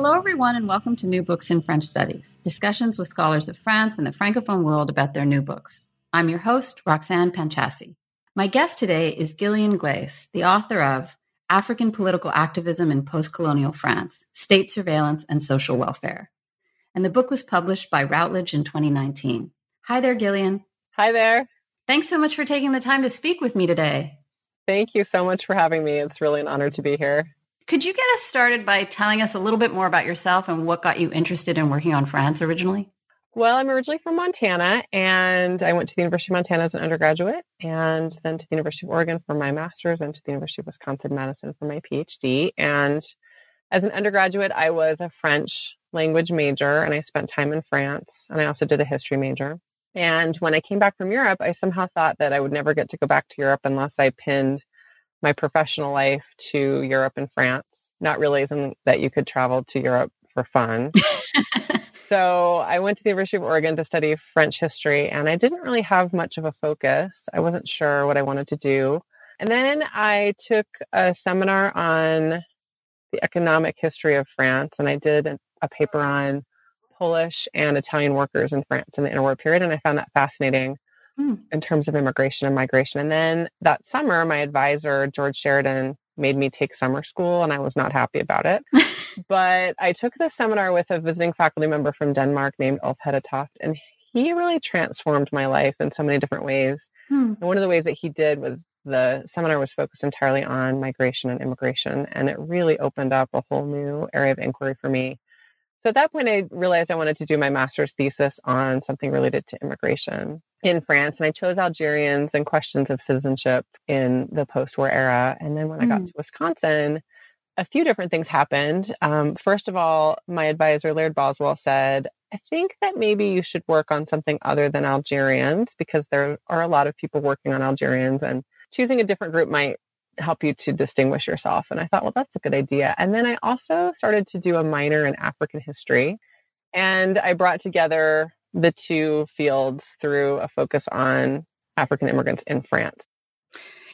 Hello, everyone, and welcome to New Books in French Studies, discussions with scholars of France and the Francophone world about their new books. I'm your host, Roxanne Panchasi. My guest today is Gillian Glaes, the author of African Political Activism in Postcolonial France State Surveillance and Social Welfare. And the book was published by Routledge in 2019. Hi there, Gillian. Hi there. Thanks so much for taking the time to speak with me today. Thank you so much for having me. It's really an honor to be here. Could you get us started by telling us a little bit more about yourself and what got you interested in working on France originally? Well, I'm originally from Montana and I went to the University of Montana as an undergraduate and then to the University of Oregon for my master's and to the University of Wisconsin Madison for my PhD. And as an undergraduate, I was a French language major and I spent time in France and I also did a history major. And when I came back from Europe, I somehow thought that I would never get to go back to Europe unless I pinned my professional life to Europe and France, not realizing that you could travel to Europe for fun. so I went to the University of Oregon to study French history, and I didn't really have much of a focus. I wasn't sure what I wanted to do. And then I took a seminar on the economic history of France, and I did a, a paper on Polish and Italian workers in France in the interwar period, and I found that fascinating mm. in terms of immigration and migration. And then that summer, my advisor, George Sheridan, made me take summer school, and I was not happy about it. but I took the seminar with a visiting faculty member from Denmark named Ulf Hedetoft, and he really transformed my life in so many different ways. Hmm. And one of the ways that he did was the seminar was focused entirely on migration and immigration, and it really opened up a whole new area of inquiry for me so at that point, I realized I wanted to do my master's thesis on something related to immigration in France. And I chose Algerians and questions of citizenship in the post war era. And then when mm. I got mm. to Wisconsin, a few different things happened. Um, first of all, my advisor, Laird Boswell, said, I think that maybe you should work on something other than Algerians because there are a lot of people working on Algerians and choosing a different group might help you to distinguish yourself. And I thought, well, that's a good idea. And then I also started to do a minor in African history. And I brought together the two fields through a focus on African immigrants in France.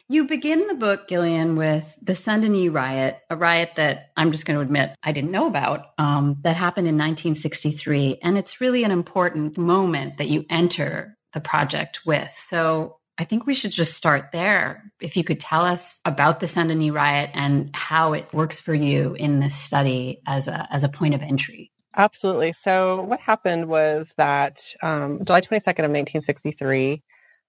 You begin the book, Gillian, with the Saint Denis riot, a riot that I'm just going to admit I didn't know about, um, that happened in 1963. And it's really an important moment that you enter the project with. So I think we should just start there. If you could tell us about the Saint Denis riot and how it works for you in this study as a as a point of entry. Absolutely. So what happened was that um, July 22nd of 1963,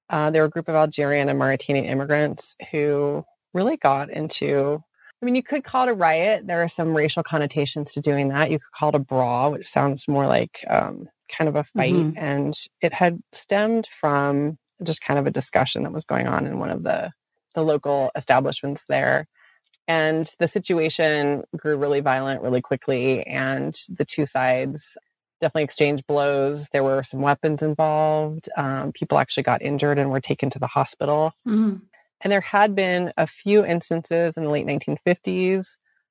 uh, there were a group of Algerian and Mauritanian immigrants who really got into I mean, you could call it a riot. There are some racial connotations to doing that. You could call it a brawl, which sounds more like um, kind of a fight. Mm-hmm. And it had stemmed from just kind of a discussion that was going on in one of the the local establishments there. And the situation grew really violent really quickly, and the two sides definitely exchanged blows. There were some weapons involved. Um, people actually got injured and were taken to the hospital. Mm-hmm. And there had been a few instances in the late 1950s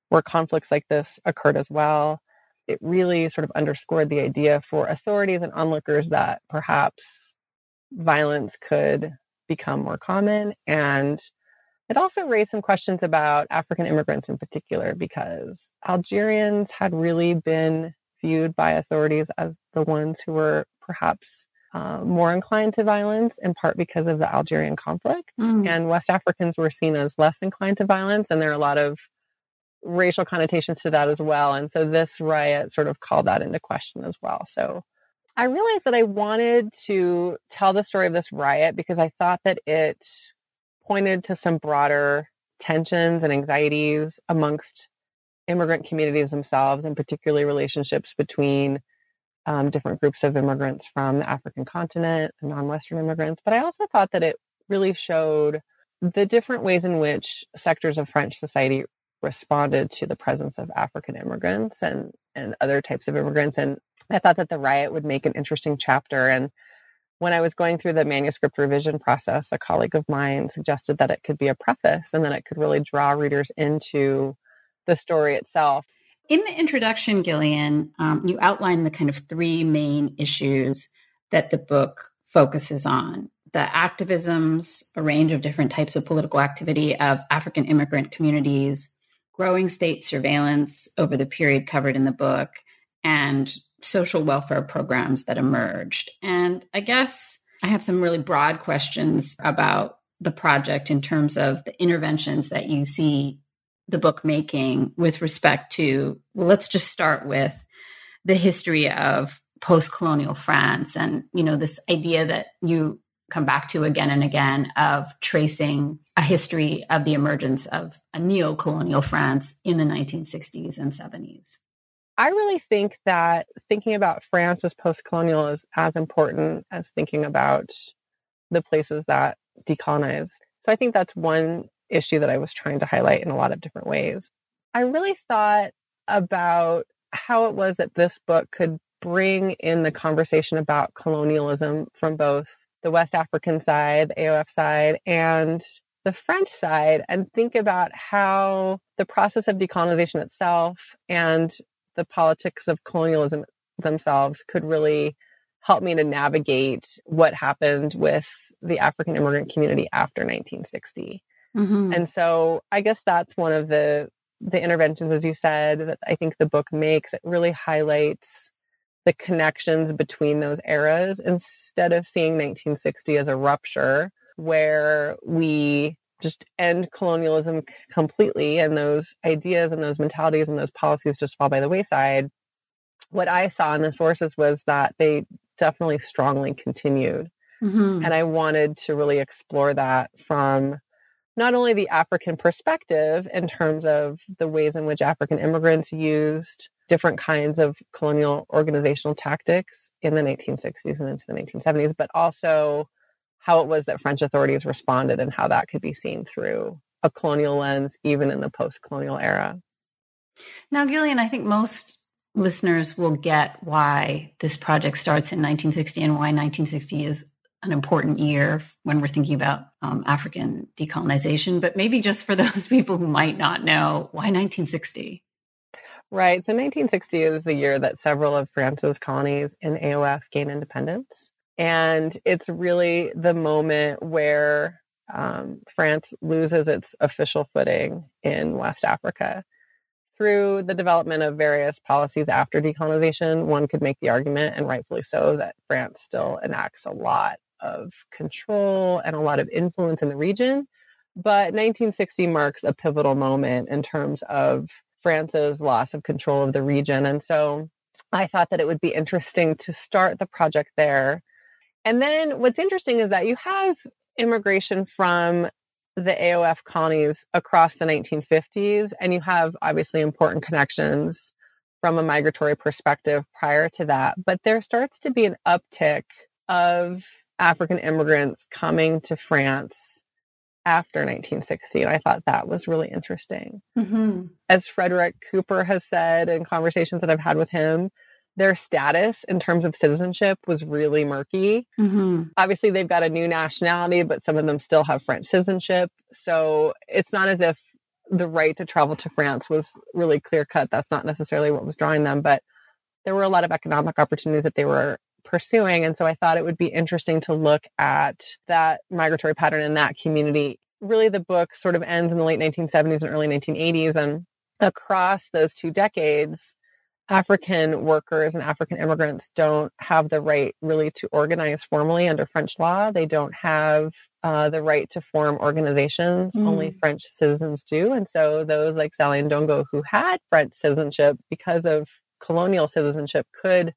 where conflicts like this occurred as well. It really sort of underscored the idea for authorities and onlookers that perhaps violence could become more common. And it also raised some questions about African immigrants in particular, because Algerians had really been viewed by authorities as the ones who were perhaps uh, more inclined to violence, in part because of the Algerian conflict. Mm. And West Africans were seen as less inclined to violence. And there are a lot of racial connotations to that as well. And so this riot sort of called that into question as well. So I realized that I wanted to tell the story of this riot because I thought that it pointed to some broader tensions and anxieties amongst immigrant communities themselves, and particularly relationships between um, different groups of immigrants from the African continent and non Western immigrants. But I also thought that it really showed the different ways in which sectors of French society responded to the presence of African immigrants and, and other types of immigrants. And I thought that the riot would make an interesting chapter. And when I was going through the manuscript revision process, a colleague of mine suggested that it could be a preface and that it could really draw readers into the story itself. In the introduction, Gillian, um, you outline the kind of three main issues that the book focuses on the activisms, a range of different types of political activity of African immigrant communities, growing state surveillance over the period covered in the book, and social welfare programs that emerged. And I guess I have some really broad questions about the project in terms of the interventions that you see the book making with respect to, well, let's just start with the history of post-colonial France and, you know, this idea that you come back to again and again of tracing a history of the emergence of a neo-colonial France in the 1960s and 70s. I really think that thinking about France as post-colonial is as important as thinking about the places that decolonize. So I think that's one issue that I was trying to highlight in a lot of different ways. I really thought about how it was that this book could bring in the conversation about colonialism from both the West African side, the AOF side, and the French side, and think about how the process of decolonization itself and the politics of colonialism themselves could really help me to navigate what happened with the African immigrant community after 1960. Mm-hmm. And so I guess that's one of the the interventions, as you said, that I think the book makes. It really highlights the connections between those eras instead of seeing 1960 as a rupture where we just end colonialism completely and those ideas and those mentalities and those policies just fall by the wayside. What I saw in the sources was that they definitely strongly continued. Mm-hmm. And I wanted to really explore that from not only the African perspective in terms of the ways in which African immigrants used different kinds of colonial organizational tactics in the 1960s and into the 1970s, but also how it was that French authorities responded and how that could be seen through a colonial lens, even in the post colonial era. Now, Gillian, I think most listeners will get why this project starts in 1960 and why 1960 is an important year when we're thinking about um, African decolonization, but maybe just for those people who might not know, why 1960? Right. So 1960 is the year that several of France's colonies in AOF gain independence. And it's really the moment where um, France loses its official footing in West Africa. Through the development of various policies after decolonization, one could make the argument, and rightfully so, that France still enacts a lot of control and a lot of influence in the region. But 1960 marks a pivotal moment in terms of France's loss of control of the region. And so I thought that it would be interesting to start the project there. And then what's interesting is that you have immigration from the AOF colonies across the 1950s, and you have obviously important connections from a migratory perspective prior to that. But there starts to be an uptick of African immigrants coming to France after 1960. And I thought that was really interesting. Mm-hmm. As Frederick Cooper has said in conversations that I've had with him, their status in terms of citizenship was really murky. Mm-hmm. Obviously, they've got a new nationality, but some of them still have French citizenship. So it's not as if the right to travel to France was really clear cut. That's not necessarily what was drawing them, but there were a lot of economic opportunities that they were pursuing. And so I thought it would be interesting to look at that migratory pattern in that community. Really, the book sort of ends in the late 1970s and early 1980s. And across those two decades, African workers and African immigrants don't have the right really to organize formally under French law. They don't have uh, the right to form organizations. Mm. Only French citizens do. And so those like Sally Ndongo who had French citizenship because of colonial citizenship could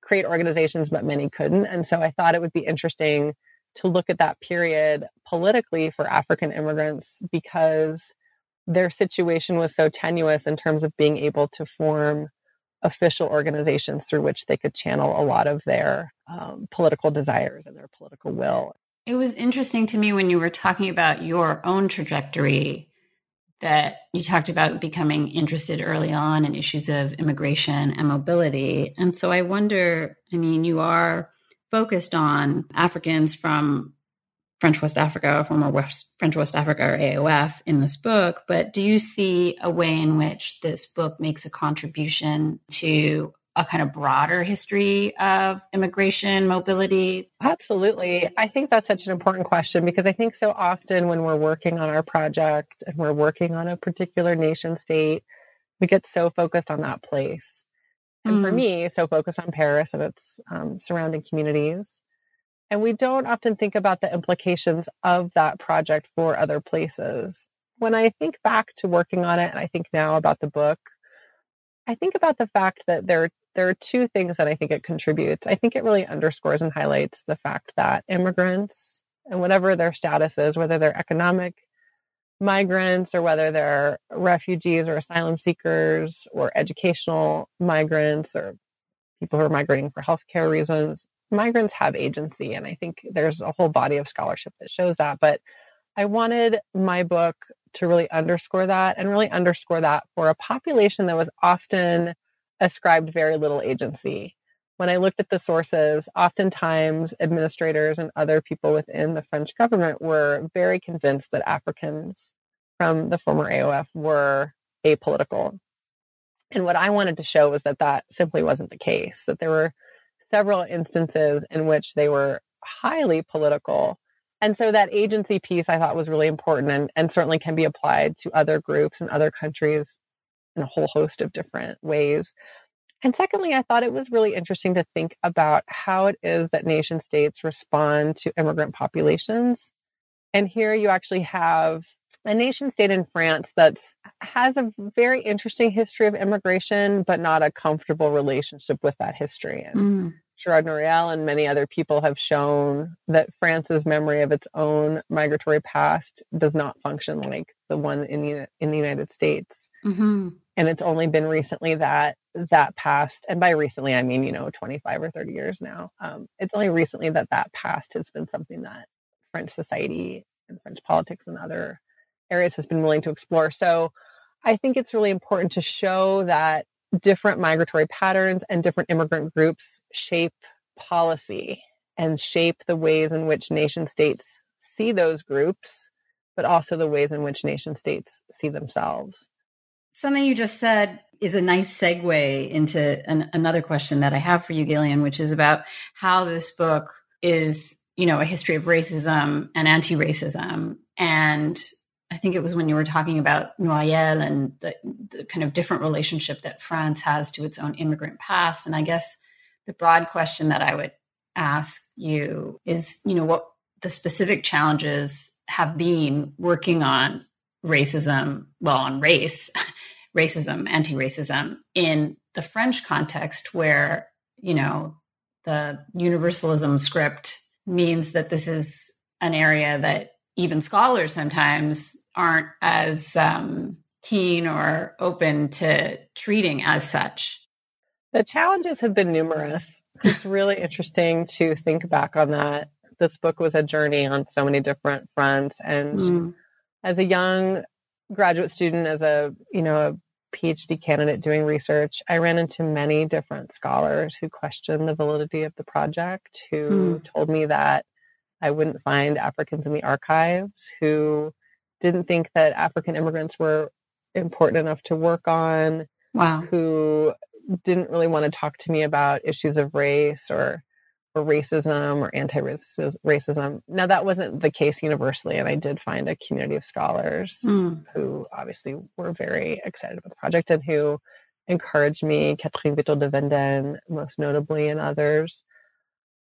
create organizations, but many couldn't. And so I thought it would be interesting to look at that period politically for African immigrants because their situation was so tenuous in terms of being able to form official organizations through which they could channel a lot of their um, political desires and their political will. It was interesting to me when you were talking about your own trajectory that you talked about becoming interested early on in issues of immigration and mobility. And so I wonder I mean, you are focused on Africans from French West Africa, former West, French West Africa or AOF in this book, but do you see a way in which this book makes a contribution to a kind of broader history of immigration mobility? Absolutely. I think that's such an important question because I think so often when we're working on our project and we're working on a particular nation state, we get so focused on that place. And mm. for me, so focused on Paris and its um, surrounding communities. And we don't often think about the implications of that project for other places. When I think back to working on it, and I think now about the book, I think about the fact that there, there are two things that I think it contributes. I think it really underscores and highlights the fact that immigrants, and whatever their status is, whether they're economic migrants or whether they're refugees or asylum seekers or educational migrants or people who are migrating for healthcare reasons, migrants have agency. And I think there's a whole body of scholarship that shows that. But I wanted my book to really underscore that and really underscore that for a population that was often ascribed very little agency. When I looked at the sources, oftentimes administrators and other people within the French government were very convinced that Africans from the former AOF were apolitical. And what I wanted to show was that that simply wasn't the case, that there were several instances in which they were highly political. And so that agency piece I thought was really important and, and certainly can be applied to other groups and other countries in a whole host of different ways. And secondly, I thought it was really interesting to think about how it is that nation states respond to immigrant populations. And here you actually have a nation state in France that has a very interesting history of immigration, but not a comfortable relationship with that history. And mm. Gerard Noiriel and many other people have shown that France's memory of its own migratory past does not function like the one in the, in the United States. Mm-hmm. And it's only been recently that that past, and by recently I mean you know 25 or 30 years now. Um, it's only recently that that past has been something that French society and French politics and other areas has been willing to explore. So I think it's really important to show that different migratory patterns and different immigrant groups shape policy and shape the ways in which nation states see those groups, but also the ways in which nation states see themselves. Something you just said is a nice segue into an, another question that I have for you, Gillian, which is about how this book is, you know, a history of racism and anti-racism and I think it was when you were talking about Noiriel and the, the, kind of different relationship that France has to its own immigrant past. And I guess the broad question that I would ask you is, you know, what the specific challenges have been working on racism, well, on race, racism, anti racism in the French context, where, you know, the universalism script means that this is an area that even scholars sometimes aren't as um, keen or open to treating as such? The challenges have been numerous. It's really interesting to think back on that. This book was a journey on so many different fronts. And mm. as a young graduate student, as a, you know, a PhD candidate doing research, I ran into many different scholars who questioned the validity of the project, who mm. told me that I wouldn't find Africans in the archives, who didn't think that African immigrants were important enough to work on. Wow. Who didn't really want to talk to me about issues of race or or racism or anti-racism. Now that wasn't the case universally, and I did find a community of scholars mm. who obviously were very excited about the project and who encouraged me, Catherine Wihtol de Wenden, most notably, and others.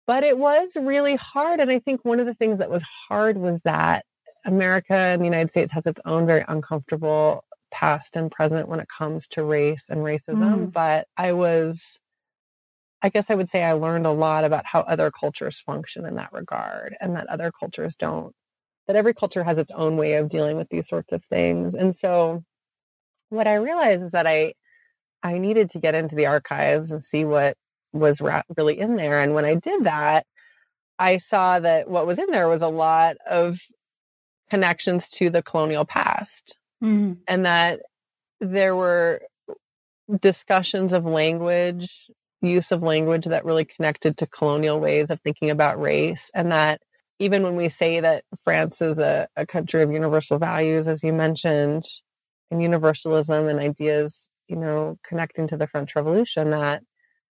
But it was really hard. And I think one of the things that was hard was that America and the United States has its own very uncomfortable past and present when it comes to race and racism. Mm. But I was, I guess I would say I learned a lot about how other cultures function in that regard and that other cultures don't, that every culture has its own way of dealing with these sorts of things. And so what I realized is that I, I needed to get into the archives and see what was ra- really in there. And when I did that, I saw that what was in there was a lot of connections to the colonial past mm-hmm. and that there were discussions of language, use of language that really connected to colonial ways of thinking about race and that even when we say that France is a, a country of universal values, as you mentioned, and universalism and ideas, you know, connecting to the French Revolution, that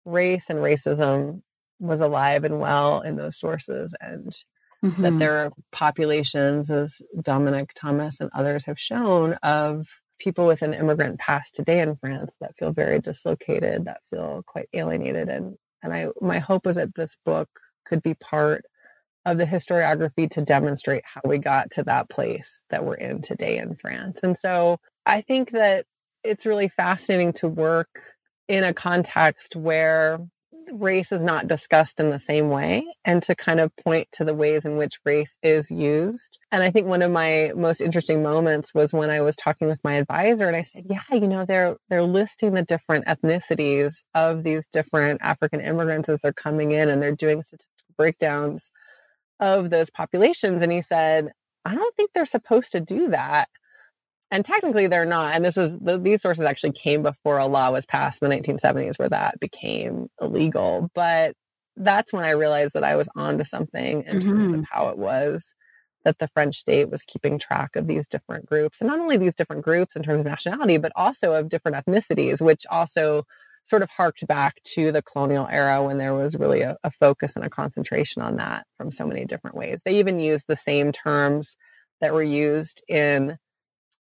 race and racism was alive and well in those sources and mm-hmm. that there are populations as dominic thomas and others have shown of people with an immigrant past today in france that feel very dislocated that feel quite alienated and and i my hope was that this book could be part of the historiography to demonstrate how we got to that place that we're in today in france and so i think that it's really fascinating to work in a context where race is not discussed in the same way and to kind of point to the ways in which race is used. And I think one of my most interesting moments was when I was talking with my advisor and I said, "Yeah, you know, they're they're listing the different ethnicities of these different African immigrants as they're coming in and they're doing statistical breakdowns of those populations." And he said, "I don't think they're supposed to do that." And technically they're not and this is the, these sources actually came before a law was passed in the 1970s where that became illegal but that's when i realized that i was onto something in mm-hmm. terms of mm-hmm. how it was that the french state was keeping track of these different groups and not only these different groups in terms of nationality but also of different ethnicities which also sort of harked back to the colonial era when there was really a, a focus and a concentration on that from so many different ways they even used the same terms that were used in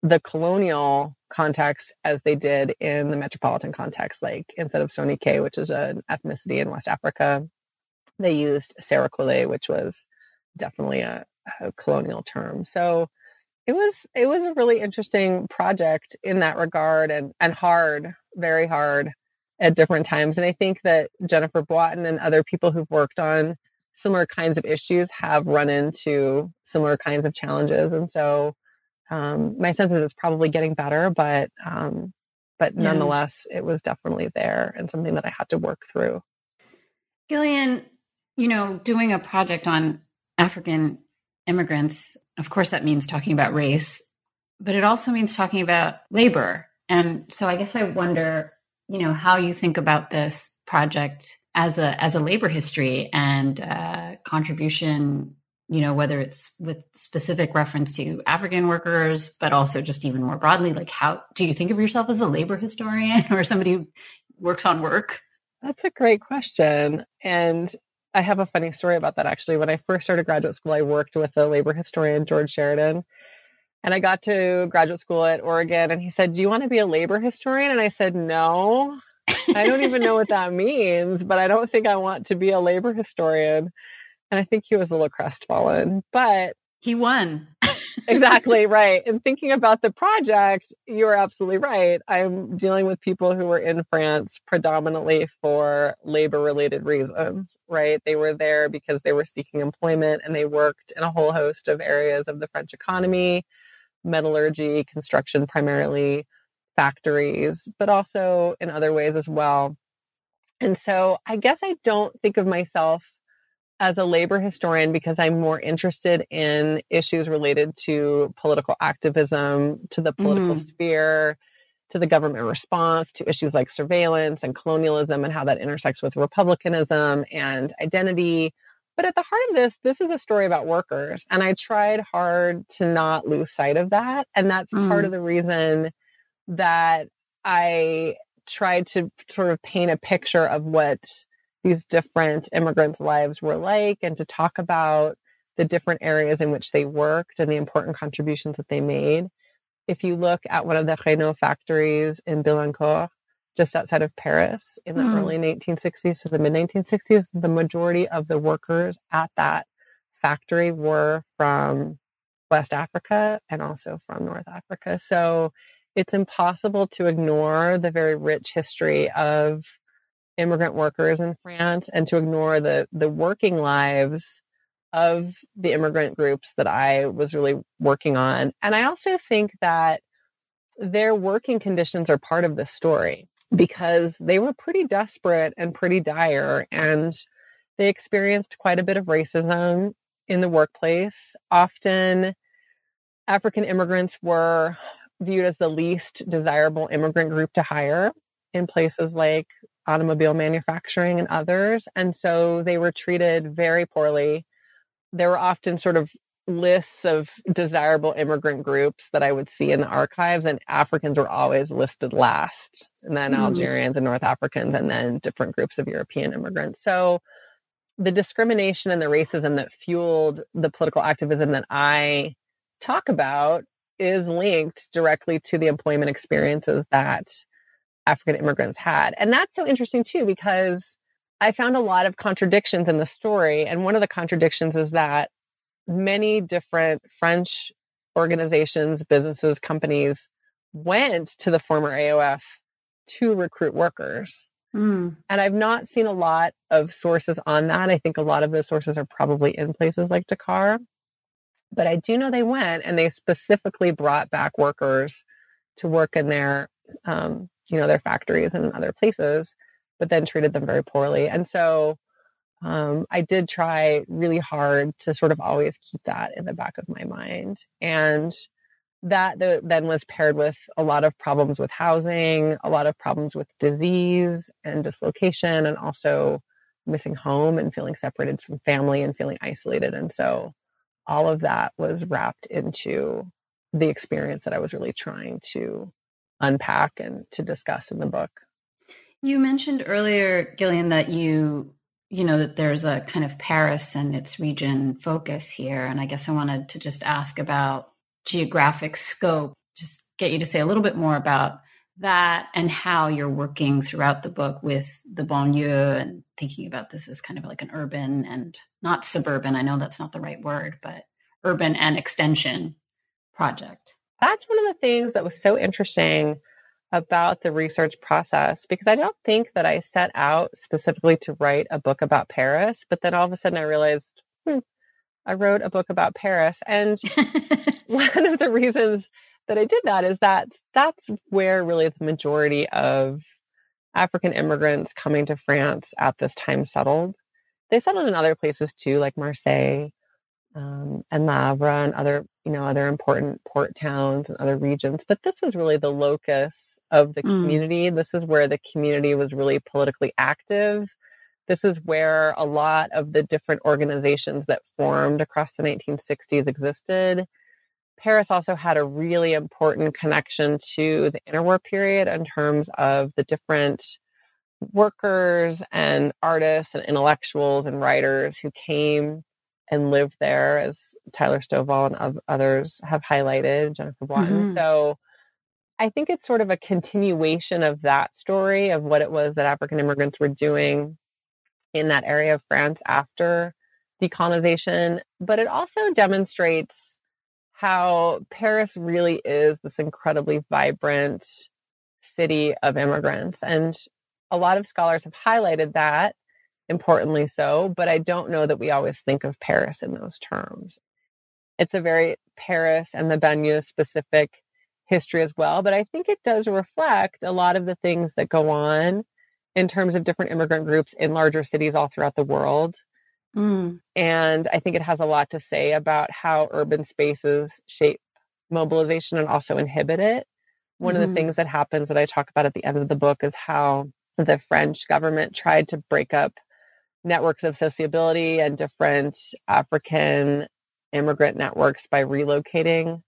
the colonial context as they did in the metropolitan context. Like instead of Soninke, which is an ethnicity in West Africa, they used Serekole, which was definitely a, a colonial term. So it was it was a really interesting project in that regard and and hard, very hard at different times. And I think that Jennifer Boittin and other people who've worked on similar kinds of issues have run into similar kinds of challenges. And so um, my sense is it's probably getting better, but um, but yeah. nonetheless, it was definitely there and something that I had to work through. Gillian, you know, doing a project on African immigrants, of course, that means talking about race, but it also means talking about labor. And so I guess I wonder, you know, how you think about this project as a as a labor history and uh, contribution you know, whether it's with specific reference to African workers, but also just even more broadly, like how do you think of yourself as a labor historian or somebody who works on work? That's a great question. And I have a funny story about that actually. When I first started graduate school, I worked with a labor historian, George Sheridan. And I got to graduate school at Oregon and he said, Do you want to be a labor historian? And I said, No, I don't even know what that means, but I don't think I want to be a labor historian. And I think he was a little crestfallen, but he won. exactly right. And thinking about the project, you're absolutely right. I'm dealing with people who were in France predominantly for labor related reasons, right? They were there because they were seeking employment and they worked in a whole host of areas of the French economy, metallurgy, construction primarily, factories, but also in other ways as well. And so I guess I don't think of myself as a labor historian because I'm more interested in issues related to political activism, to the political mm. sphere, to the government response, to issues like surveillance and colonialism and how that intersects with republicanism and identity. But at the heart of this, this is a story about workers. And I tried hard to not lose sight of that. And that's mm. part of the reason that I tried to sort of paint a picture of what these different immigrants' lives were like and to talk about the different areas in which they worked and the important contributions that they made. If you look at one of the Renault factories in Billancourt, just outside of Paris in the mm. early 1960s to the mid 1960s. The majority of the workers at that factory were from West Africa and also from North Africa. So it's impossible to ignore the very rich history of immigrant workers in France and to ignore the the working lives of the immigrant groups that I was really working on. And I also think that their working conditions are part of the story because they were pretty desperate and pretty dire and they experienced quite a bit of racism in the workplace. Often African immigrants were viewed as the least desirable immigrant group to hire in places like automobile manufacturing and others. And so they were treated very poorly. There were often sort of lists of desirable immigrant groups that I would see in the archives, and Africans were always listed last, and then mm. Algerians and North Africans, and then different groups of European immigrants. So the discrimination and the racism that fueled the political activism that I talk about is linked directly to the employment experiences that African immigrants had. And that's so interesting too, because I found a lot of contradictions in the story. And one of the contradictions is that many different French organizations, businesses, companies went to the former AOF to recruit workers. Mm. And I've not seen a lot of sources on that. I think a lot of those sources are probably in places like Dakar. But I do know they went and they specifically brought back workers to work in their, um, you know, their factories and other places, but then treated them very poorly. And so um, I did try really hard to sort of always keep that in the back of my mind. And that the, then was paired with a lot of problems with housing, a lot of problems with disease and dislocation, and also missing home and feeling separated from family and feeling isolated. And so all of that was wrapped into the experience that I was really trying to unpack and to discuss in the book. You mentioned earlier, Gillian, that you you know that there's a kind of Paris and its region focus here, and I guess I wanted to just ask about geographic scope. Just get you to say a little bit more about that and how you're working throughout the book with the banlieue and thinking about this as kind of like an urban and not suburban. I know that's not the right word, but urban and extension project. That's one of the things that was so interesting about the research process because I don't think that I set out specifically to write a book about Paris, but then all of a sudden I realized hmm, I wrote a book about Paris. And one of the reasons that I did that is that that's where really the majority of African immigrants coming to France at this time settled. They settled in other places too, like Marseille um, and Le Havre and other, you know, other important port towns and other regions. But this is really the locus of the mm. community. This is where the community was really politically active. This is where a lot of the different organizations that formed across the 1960s existed. Paris also had a really important connection to the interwar period in terms of the different workers and artists and intellectuals and writers who came and lived there, as Tyler Stovall and others have highlighted, Jennifer Boittin. Mm-hmm. So I think it's sort of a continuation of that story of what it was that African immigrants were doing in that area of France after decolonization. But it also demonstrates how Paris really is this incredibly vibrant city of immigrants. And a lot of scholars have highlighted that importantly so, but I don't know that we always think of Paris in those terms. It's a very Paris and the banlieue specific history as well, but I think it does reflect a lot of the things that go on in terms of different immigrant groups in larger cities all throughout the world. Mm. And I think it has a lot to say about how urban spaces shape mobilization and also inhibit it. One mm-hmm. of the mm-hmm. things that happens that I talk about at the end of the book is how the French government tried to break up networks of sociability and different African immigrant networks by relocating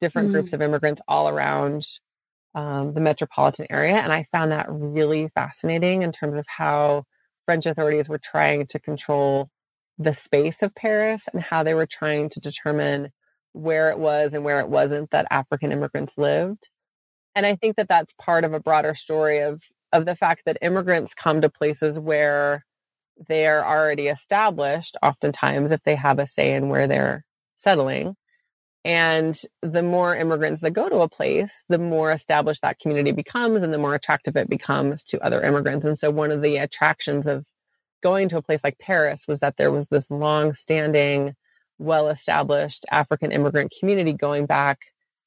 different mm. groups of immigrants all around um, the metropolitan area. And I found that really fascinating in terms of how French authorities were trying to control the space of Paris and how they were trying to determine where it was and where it wasn't that African immigrants lived. And I think that that's part of a broader story of of the fact that immigrants come to places where they're already established, oftentimes, if they have a say in where they're settling. And the more immigrants that go to a place, the more established that community becomes and the more attractive it becomes to other immigrants. And so, one of the attractions of going to a place like Paris was that there was this long standing, well established African immigrant community going back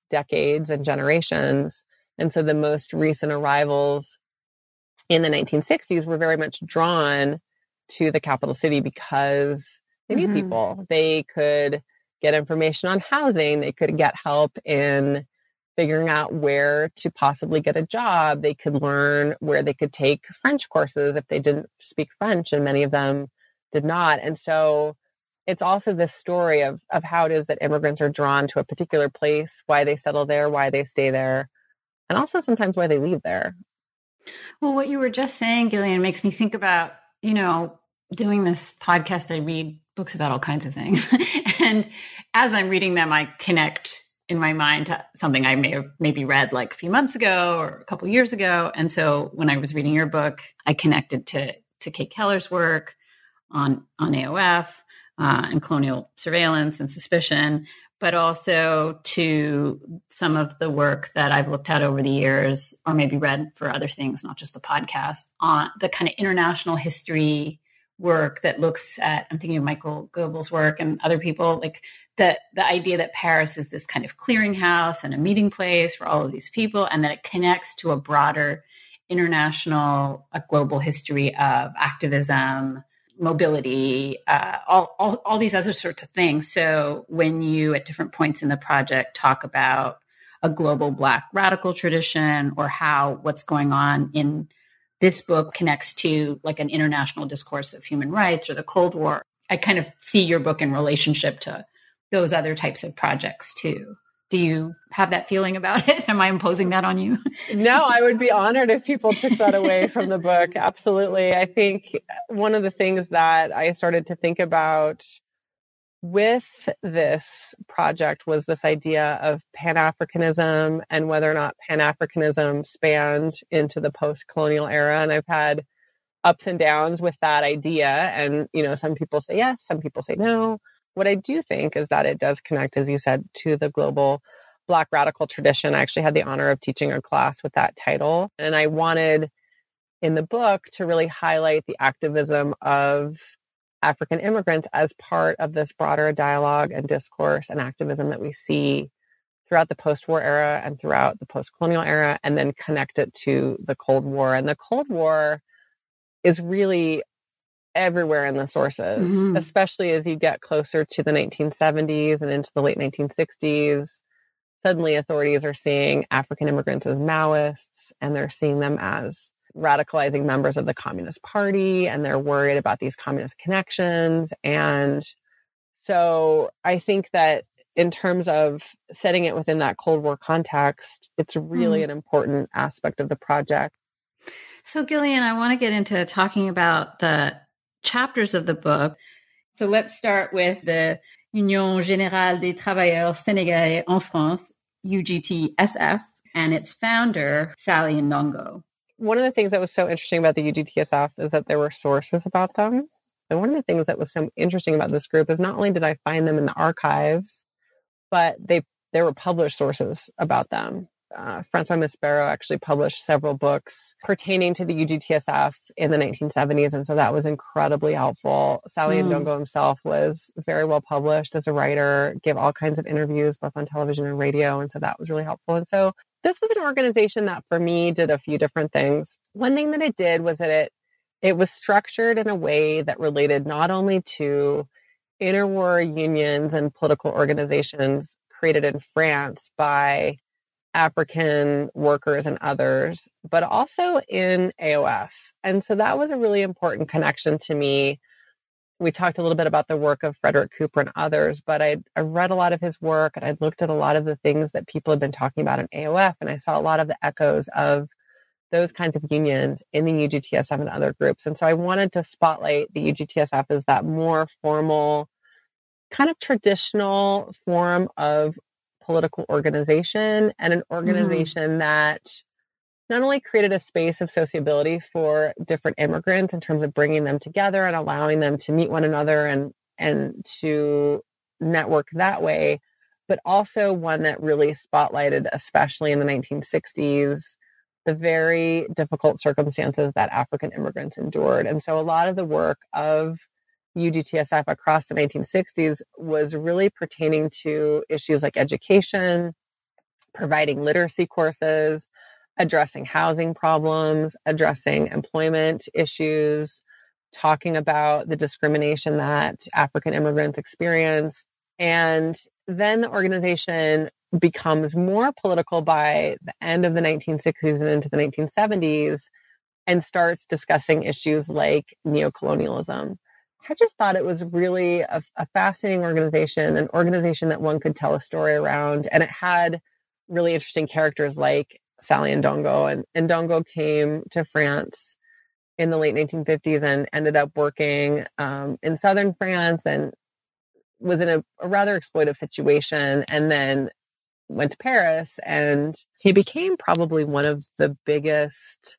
decades and generations. And so, the most recent arrivals in the 1960s were very much drawn to the capital city because they knew mm-hmm. people. They could get information on housing. They could get help in figuring out where to possibly get a job. They could learn where they could take French courses if they didn't speak French, and many of them did not. And so it's also this story of, of how it is that immigrants are drawn to a particular place, why they settle there, why they stay there, and also sometimes why they leave there. Well, what you were just saying, Gillian, makes me think about, you know, doing this podcast, I read books about all kinds of things. and as I'm reading them, I connect in my mind to something I may have maybe read like a few months ago or a couple years ago. And so when I was reading your book, I connected to to Kate Keller's work on on AOF uh, and colonial surveillance and suspicion, but also to some of the work that I've looked at over the years, or maybe read for other things, not just the podcast, on the kind of international history work that looks at i'm thinking of michael goebel's work and other people like the the idea that paris is this kind of clearinghouse and a meeting place for all of these people and that it connects to a broader international a global history of activism mobility uh, all, all, all these other sorts of things. So when you at different points in the project talk about a global black radical tradition or how what's going on in this book connects to like an international discourse of human rights or the Cold War. I kind of see your book in relationship to those other types of projects too. Do you have that feeling about it? Am I imposing that on you? no, I would be honored if people took that away from the book. Absolutely. I think one of the things that I started to think about with this project was this idea of Pan Africanism and whether or not Pan Africanism spanned into the post colonial era. And I've had ups and downs with that idea. And, you know, some people say yes, some people say no. What I do think is that it does connect, as you said, to the global Black radical tradition. I actually had the honor of teaching a class with that title. And I wanted in the book to really highlight the activism of African immigrants as part of this broader dialogue and discourse and activism that we see throughout the post-war era and throughout the post-colonial era and then connect it to the Cold War. And the Cold War is really everywhere in the sources, mm-hmm. especially as you get closer to the 1970s and into the late 1960s. Suddenly, authorities are seeing African immigrants as Maoists and they're seeing them as radicalizing members of the Communist Party and they're worried about these communist connections. And so I think that in terms of setting it within that Cold War context, it's really mm. an important aspect of the project. So, Gillian, I want to get into talking about the chapters of the book. So, let's start with the Union Générale des Travailleurs Sénégalais en France, UGTSF, and its founder, Sally Ndongo one of the things that was so interesting about the UGTSF is that there were sources about them. And one of the things that was so interesting about this group is not only did I find them in the archives, but they there were published sources about them. Uh, Francois Maspero actually published several books pertaining to the UGTSF in the 1970s, and so that was incredibly helpful. Sally mm. Ndongo himself was very well published as a writer, gave all kinds of interviews both on television and radio, and so that was really helpful. And so this was an organization that for me did a few different things. One thing that it did was that it it was structured in a way that related not only to interwar unions and political organizations created in France by African workers and others, but also in AOF. And so that was a really important connection to me we talked a little bit about the work of Frederick Cooper and others, but I, I read a lot of his work and I looked at a lot of the things that people had been talking about in AOF, and I saw a lot of the echoes of those kinds of unions in the UGTSF and other groups. And so I wanted to spotlight the UGTSF as that more formal, kind of traditional form of political organization and an mm-hmm. organization mm-hmm. that not only created a space of sociability for different immigrants in terms of bringing them together and allowing them to meet one another and and to network that way, but also one that really spotlighted, especially in the 1960s, the very difficult circumstances that African immigrants endured. And so a lot of the work of UGTSF across the 1960s was really pertaining to issues like education, providing literacy courses, addressing housing problems, addressing employment issues, talking about the discrimination that African immigrants experience. And then the organization becomes more political by the end of the 1960s and into the 1970s and starts discussing issues like neocolonialism. I just thought it was really a, a, fascinating organization, an organization that one could tell a story around. And it had really interesting characters like Sally Ndongo. And Ndongo came to France in the late 1950s and ended up working um, in southern France and was in a, a rather exploitive situation. And then went to Paris and he became probably one of the biggest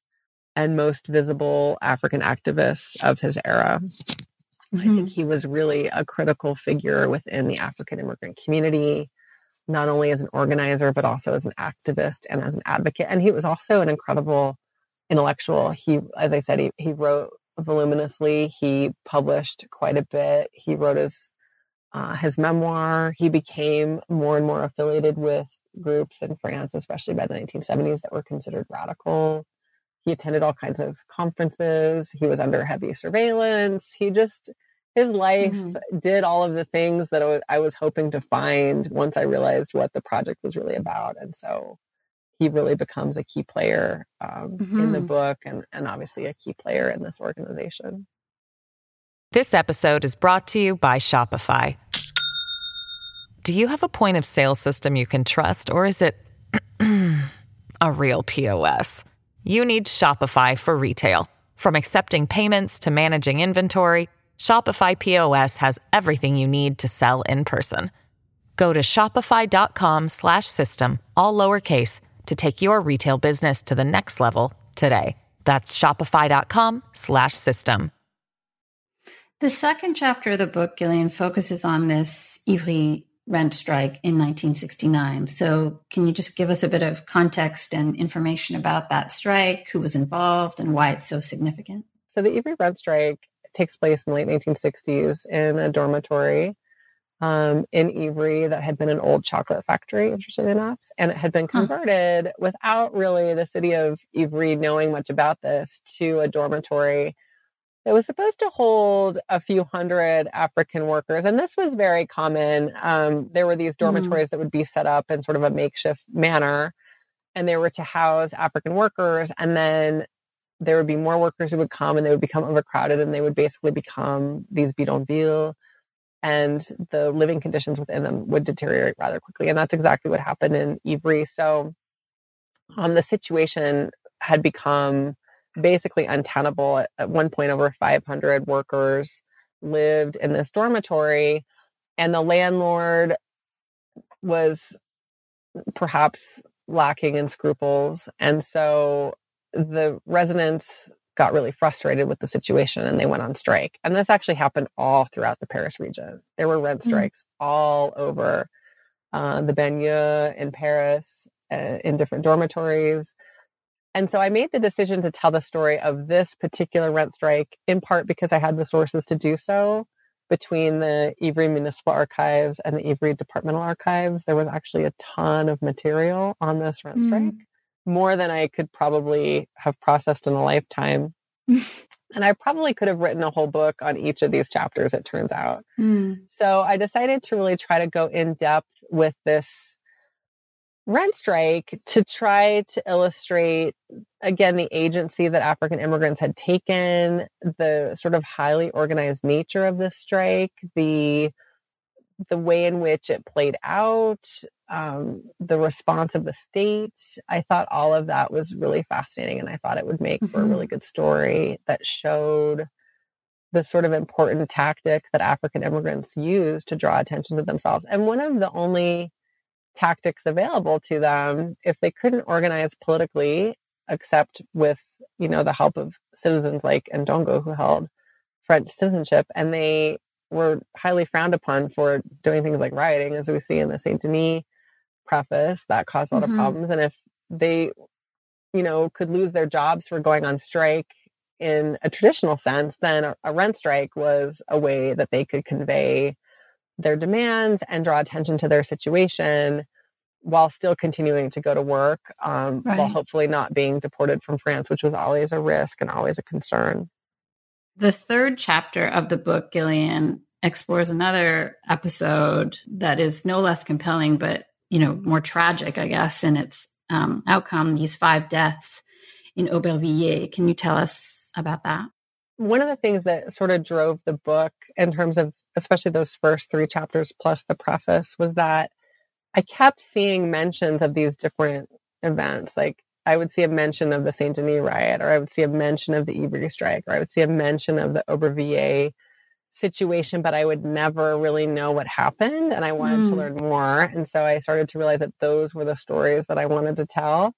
and most visible African activists of his era. Mm-hmm. I think mm-hmm. he was really a critical figure within the African immigrant community, not only as an organizer, but also as an activist and as an advocate. And he was also an incredible intellectual. He, as I said, he, he wrote voluminously, he published quite a bit. He wrote his uh, his memoir. He became more and more affiliated with groups in France, especially by the 1970s, that were considered radical. He attended all kinds of conferences. He was under heavy surveillance. He just, his life mm-hmm. did all of the things that I was hoping to find once I realized what the project was really about. And so he really becomes a key player um, mm-hmm. in the mm-hmm. book and, and obviously a key player in this organization. This episode is brought to you by Shopify. Do you have a point of sale system you can trust, or is it a real POS? You need Shopify for retail. From accepting payments to managing inventory, Shopify POS has everything you need to sell in person. Go to shopify.com/system all lowercase to take your retail business to the next level today. That's shopify.com/system. The second chapter of the book, Gillian, focuses on this Ivry rent strike in 1969. So, can you just give us a bit of context and information about that strike, who was involved, and why it's so significant? So, the Ivry rent strike takes place in the late 1960s in a dormitory um, in Ivry that had been an old chocolate factory, interestingly enough, and it had been converted huh. without really the city of Ivry knowing much about this to a dormitory it was supposed to hold a few hundred African workers, and this was very common. Um, there were these mm-hmm. dormitories mm. that would be set up in sort of a makeshift manner, and they were to house African workers, and then there would be more workers who would come, and they would become overcrowded, and they would basically become these bidonvilles, and the living conditions within them would deteriorate rather quickly, and that's exactly what happened in Ivry. So, um, the situation had become basically untenable. At, at one point, over 500 workers lived in this dormitory, and the landlord was perhaps lacking in scruples. And so the residents got really frustrated with the situation and they went on strike. And this actually happened all throughout the Paris region. There were rent mm. strikes mm-hmm. all over uh, the banlieue in Paris, uh, in different dormitories. And so I made the decision to tell the story of this particular rent strike in part because I had the sources to do so between the Ivry Municipal Archives and the Ivry Departmental Archives. There was actually a ton of material on this rent mm. strike, more than I could probably have processed in a lifetime. and I probably could have written a whole book on each of these chapters, it turns out. Mm. So I decided to really try to go in depth with this rent strike to try to illustrate again the agency that African immigrants had taken, the sort of highly organized nature of this strike, the the way in which it played out, um, the response of the state. I thought all of that was really fascinating, and I thought it would make mm-hmm. for a really mm-hmm. good story that showed the sort of important tactic that African immigrants use to draw attention to themselves. And one of the only tactics available to them if they couldn't organize politically except with, you know, the help of citizens like Ndongo who held French citizenship. And they were highly frowned upon for doing things like rioting, as we see in the Saint Denis preface. That caused a lot mm-hmm. of problems. And if they, you know, could lose their jobs for going on strike in a traditional sense, then a, a rent strike was a way that they could convey their demands and draw attention to their situation while still continuing to go to work, um, right. while hopefully not being deported from France, which was always a risk and always a concern. The third chapter of the book, Gillian, explores another episode that is no less compelling, but you know more tragic, I guess, in its um, outcome. These five deaths in Aubervilliers. Can you tell us about that? One of the things that sort of drove the book, in terms of especially those first three chapters plus the preface, was that I kept seeing mentions of these different events. Like I would see a mention of the Saint Denis riot, or I would see a mention of the Ivry strike, or I would see a mention of the Aubervilliers situation, but I would never really know what happened. And I wanted mm. to learn more. And so I started to realize that those were the stories that I wanted to tell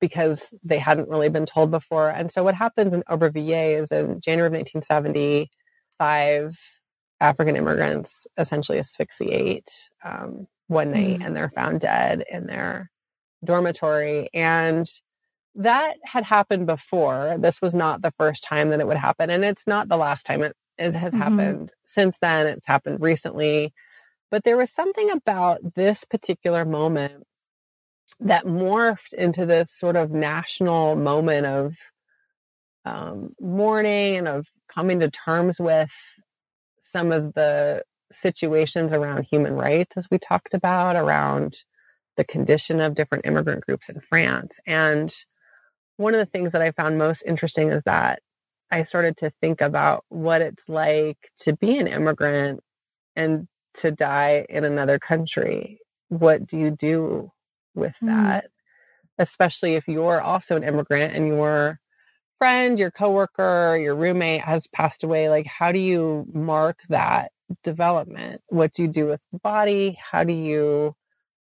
because they hadn't really been told before. And so what happens in Aubervilliers is in January of 1970, five African immigrants essentially asphyxiate um, one night mm. and they're found dead in their dormitory. And that had happened before. This was not the first time that it would happen. And it's not the last time it, it has mm-hmm. happened. Since then, it's happened recently. But there was something about this particular moment that morphed into this sort of national moment of um, mourning and of coming to terms with some of the situations around human rights, as we talked about, around the condition of different immigrant groups in France. And one of the things that I found most interesting is that I started to think about what it's like to be an immigrant and to die in another country. What do you do with mm. that? Especially if you're also an immigrant and your friend, your coworker, your roommate has passed away. Like, how do you mark that development? What do you do with the body? How do you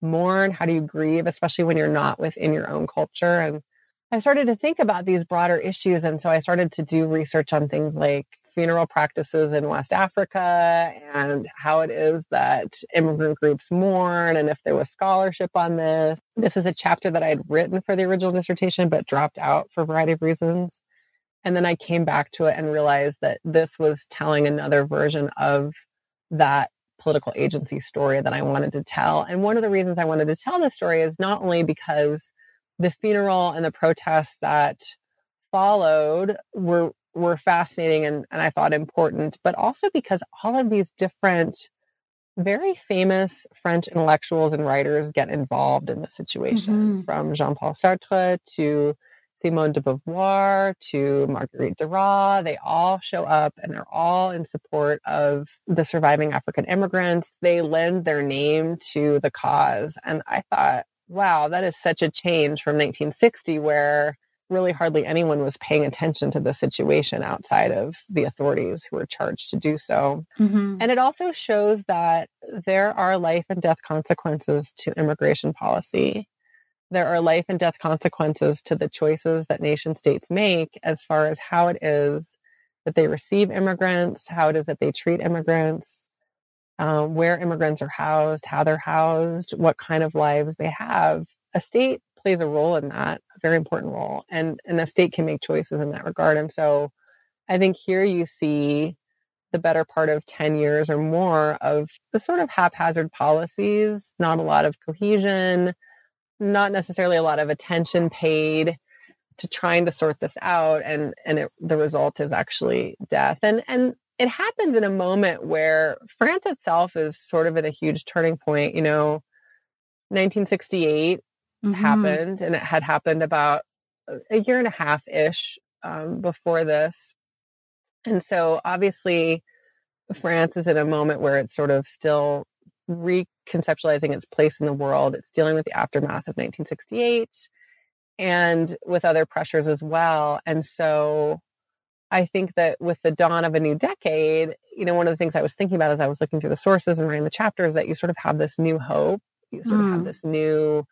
mourn? How do you grieve, especially when you're not within your own culture? And I started to think about these broader issues. And so I started to do research on things like funeral practices in West Africa and how it is that immigrant groups mourn and if there was scholarship on this. This is a chapter that I had written for the original dissertation but dropped out for a variety of reasons. And then I came back to it and realized that this was telling another version of that political agency story that I wanted to tell. And one of the reasons I wanted to tell this story is not only because the funeral and the protests that followed were were fascinating and, and I thought important, but also because all of these different very famous French intellectuals and writers get involved in the situation, mm-hmm. from Jean-Paul Sartre to Simone de Beauvoir to Marguerite Duras, they all show up and they're all in support of the surviving African immigrants. They lend their name to the cause. And I thought, wow, that is such a change from 1960, where really hardly anyone was paying attention to the situation outside of the authorities who were charged to do so. Mm-hmm. And it also shows that there are life and death consequences to immigration policy there are life and death consequences to the choices that nation states make as far as how it is that they receive immigrants, how it is that they treat immigrants, um, where immigrants are housed, how they're housed, what kind of lives they have. A state plays a role in that, a very important role, and and a state can make choices in that regard. And so, I think here you see the better part of 10 years or more of the sort of haphazard policies, not a lot of cohesion, not necessarily a lot of attention paid to trying to sort this out and and it, the result is actually death. And and it happens in a moment where France itself is sort of at a huge turning point. You know 1968 mm-hmm. happened and it had happened about a year and a half ish um, before this. And so obviously France is in a moment where it's sort of still reconceptualizing its place in the world. It's dealing with the aftermath of 1968 and with other pressures as well. And so I think that with the dawn of a new decade, you know, one of the things I was thinking about as I was looking through the sources and writing the chapters that you sort of have this new hope, you sort mm. of have mm. this new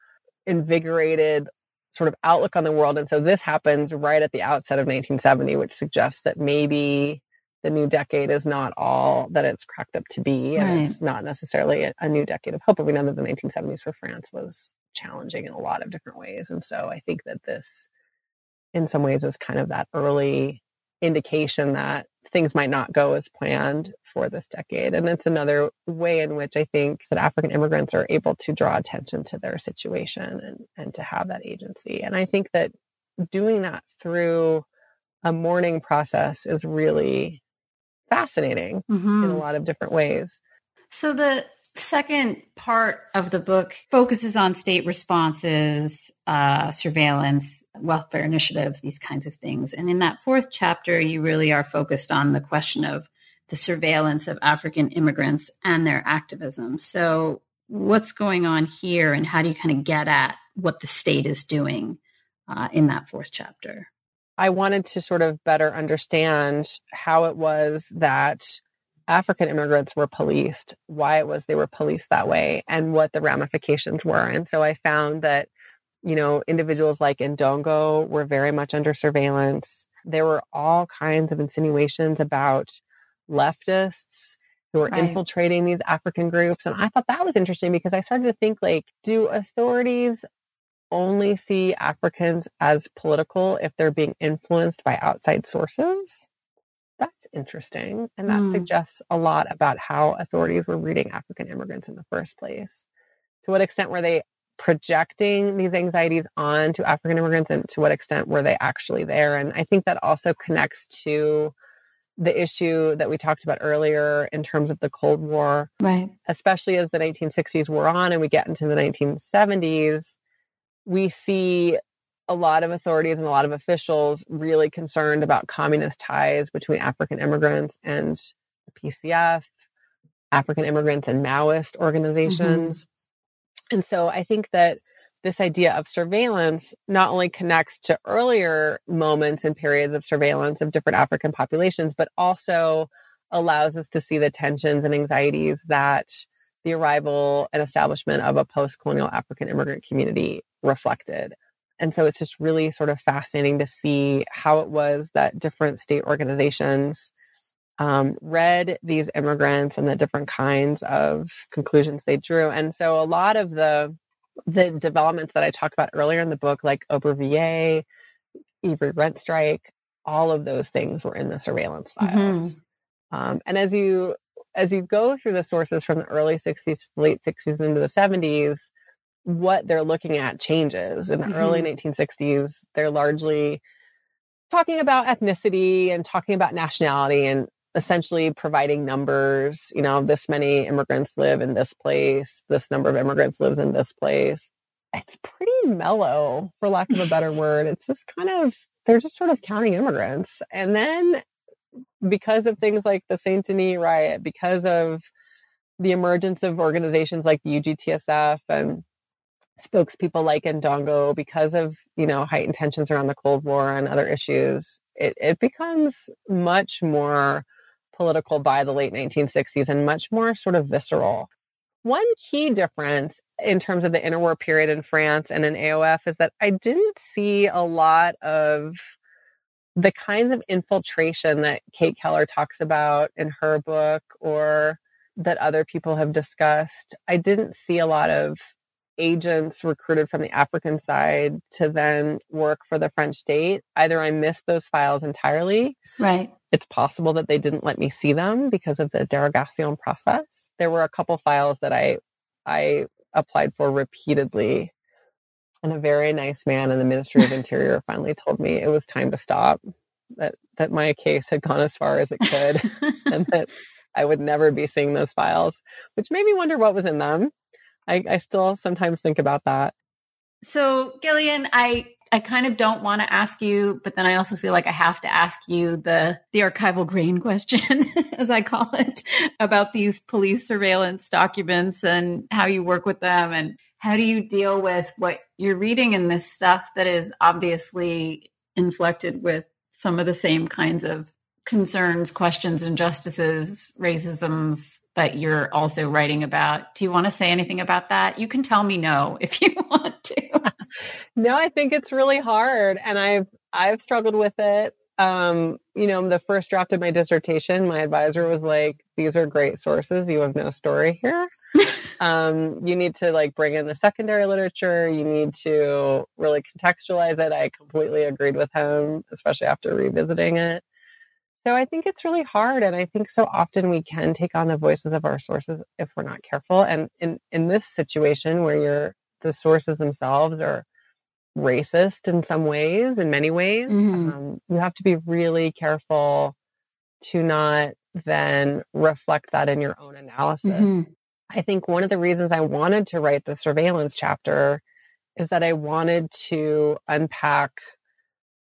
invigorated sort of outlook on the world. And so this happens right at the outset of 1970, which suggests that maybe the new decade is not all that it's cracked up to be. And right. it's not necessarily a, a, new decade of hope. But we know that the 1970s for France was challenging in a lot of different ways. And so I think that this, in some ways, is kind of that early indication that things might not go as planned for this decade. And it's another way in which I think that African immigrants are able to draw attention to their situation and, and to have that agency. And I think that doing that through a mourning process is really fascinating mm-hmm. in a lot of different ways. So the second part of the book focuses on state responses, uh, surveillance, welfare initiatives, these kinds of things. And in that fourth chapter, you really are focused on the question of the surveillance of African immigrants and their activism. So, what's going on here, and how do you kind of get at what the state is doing uh, in that fourth chapter? I wanted to sort of better understand how it was that African immigrants were policed, why it was they were policed that way, and what the ramifications were. And so I found that, you know, individuals like Ndongo were very much under surveillance. There were all kinds of insinuations about leftists who were right. infiltrating these African groups. And I thought that was interesting because I started to think like, do authorities only see Africans as political if they're being influenced by outside sources? that's interesting. And that mm. suggests a lot about how authorities were reading African immigrants in the first place. To what extent were they projecting these anxieties onto African immigrants and to what extent were they actually there? And I think that also connects to the issue that we talked about earlier in terms of the Cold War, right? Especially as the 1960s were on and we get into the 1970s, we see a lot of authorities and a lot of officials really concerned about communist ties between African immigrants and the PCF, African immigrants and Maoist organizations. Mm-hmm. And so I think that this idea of surveillance not only connects to earlier moments and periods of surveillance of different African populations, but also allows us to see the tensions and anxieties that the arrival and establishment of a post colonial African immigrant community reflected. And so it's just really sort of fascinating to see how it was that different state organizations um, read these immigrants and the different kinds of conclusions they drew. And so a lot of the the developments that I talked about earlier in the book, like Aubervilliers, Ivry rent strike, all of those things were in the surveillance files. Mm-hmm. Um, and as you as you go through the sources from the early 60s, late 60s into the 70s, what they're looking at changes. In the mm-hmm. early 1960s, they're largely talking about ethnicity and talking about nationality and essentially providing numbers. You know, this many immigrants live in this place, this number of immigrants lives in this place. It's pretty mellow, for lack of a better word. It's just kind of, they're just sort of counting immigrants. And then because of things like the Saint Denis riot, because of the emergence of organizations like the UGTSF and spokespeople like Ndongo, because of you know heightened tensions around the Cold War and other issues, it, it becomes much more political by the late 1960s and much more sort of visceral. One key difference in terms of the interwar period in France and in AOF is that I didn't see a lot of the kinds of infiltration that Kate Keller talks about in her book or that other people have discussed. I didn't see a lot of agents recruited from the African side to then work for the French state. Either I missed those files entirely. Right. It's possible that they didn't let me see them because of the derogation process. There were a couple files that I I applied for repeatedly. And a very nice man in the Ministry of Interior finally told me it was time to stop, that that my case had gone as far as it could and that I would never be seeing those files, which made me wonder what was in them I, I still sometimes think about that. So, Gillian, I I kind of don't want to ask you, but then I also feel like I have to ask you the the archival grain question, as I call it, about these police surveillance documents and how you work with them and how do you deal with what you're reading in this stuff that is obviously inflected with some of the same kinds of concerns, questions, injustices, racisms that you're also writing about. Do you want to say anything about that? You can tell me no if you want to. no, I think it's really hard and I've I've struggled with it. Um, you know, the first draft of my dissertation, my advisor was like, "These are great sources. You have no story here. um, you need to like bring in the secondary literature. You need to really contextualize it." I completely agreed with him, especially after revisiting it. So I think it's really hard. And I think so often we can take on the voices of our sources if we're not careful. And in, in this situation where you're the sources themselves are racist in some ways, in many ways, mm-hmm. um, you have to be really careful to not then reflect that in your own analysis. Mm-hmm. I think one of the reasons I wanted to write the surveillance chapter is that I wanted to unpack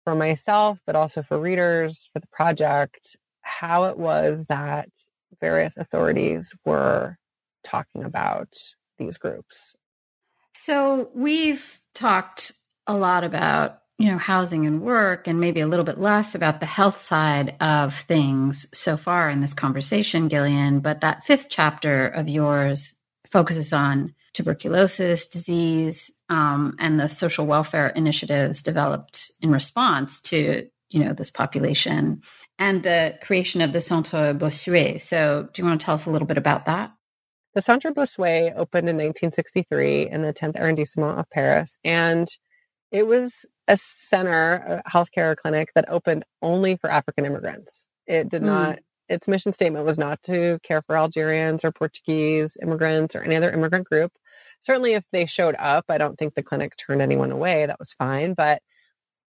for myself, but also for readers for the project, how it was that various authorities were talking about these groups. So we've talked a lot about you know housing and work and maybe a little bit less about the health side of things so far in this conversation gillian but that fifth chapter of yours focuses on tuberculosis disease um, and the social welfare initiatives developed in response to you know this population and the creation of the Centre Bossuet. So, do you want to tell us a little bit about that? The Centre Bossuet opened in 1963 in the 10th arrondissement of Paris, and it was a center, a healthcare clinic that opened only for African immigrants. It did mm. not. Its mission statement was not to care for Algerians or Portuguese immigrants or any other immigrant group certainly if they showed up, I don't think the clinic turned anyone away. That was fine. But